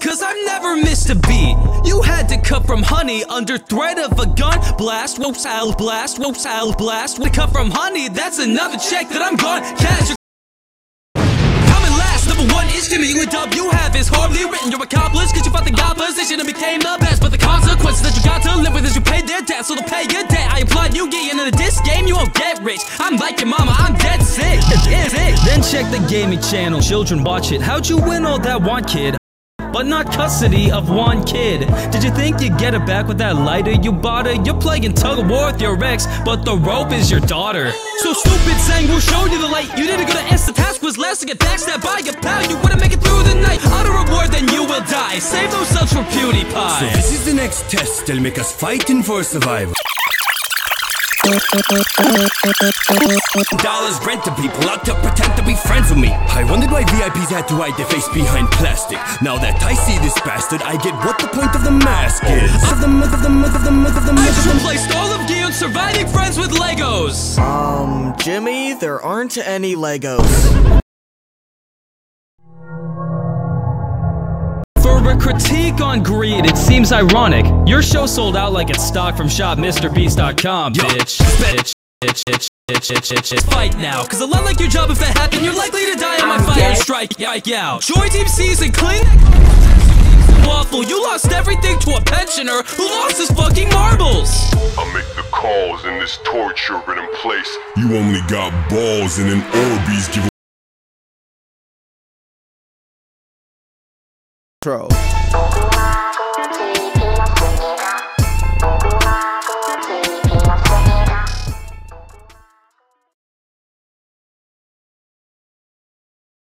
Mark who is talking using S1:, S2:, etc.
S1: Cause I've never missed a beat. You had to cut from honey under threat of a gun blast. Whoa, sal blast. Whoa, sal blast. To cut from honey, that's another check that I'm gone. Cash. Coming last, number one is Jimmy. You a dub you have is hardly written. You're accomplished cause you fought the position and became the best. But the consequences that you got to live with is you paid their debt. So to pay your debt, I applaud you getting into this game. You won't get rich. I'm like your mama, I'm dead sick. It's sick. Then check the gaming channel. Children watch it. How'd you win all that one kid? But not custody of one kid. Did you think you'd get it back with that lighter you bought her? You're playing tug of war with your ex, but the rope is your daughter. So stupid saying we'll show you the light. You didn't go to answer the task was less to get backstabbed by your pal. You wouldn't make it through the night. Auto reward, then you will die. Save those subs for PewDiePie.
S2: So this is the next test. They'll make us fighting for survival. Dollars rent to people out to pretend to be friends with me. I wondered why VIPs had to hide their face behind plastic. Now that I see this bastard, I get what the point of the mask is. Of the myth of the myth of the myth of the
S1: I
S2: myth of
S1: just replaced all of Gi-hun's surviving friends with Legos.
S3: Um, Jimmy, there aren't any Legos.
S1: For a critique on greed, it seems ironic. Your show sold out like it's stock from shopmrbeast.com, bitch. Bitch. Bitch, bitch, bitch, bitch, bitch, bitch. Fight now, cause a lot like your job if that happened, you're likely to die on my fire strike, strike out. Joy Team Season, clean Waffle, you lost everything to a pensioner who lost his fucking marbles.
S4: I make the calls in this torture ridden place. You only got balls and then Orbeez give
S3: Intro.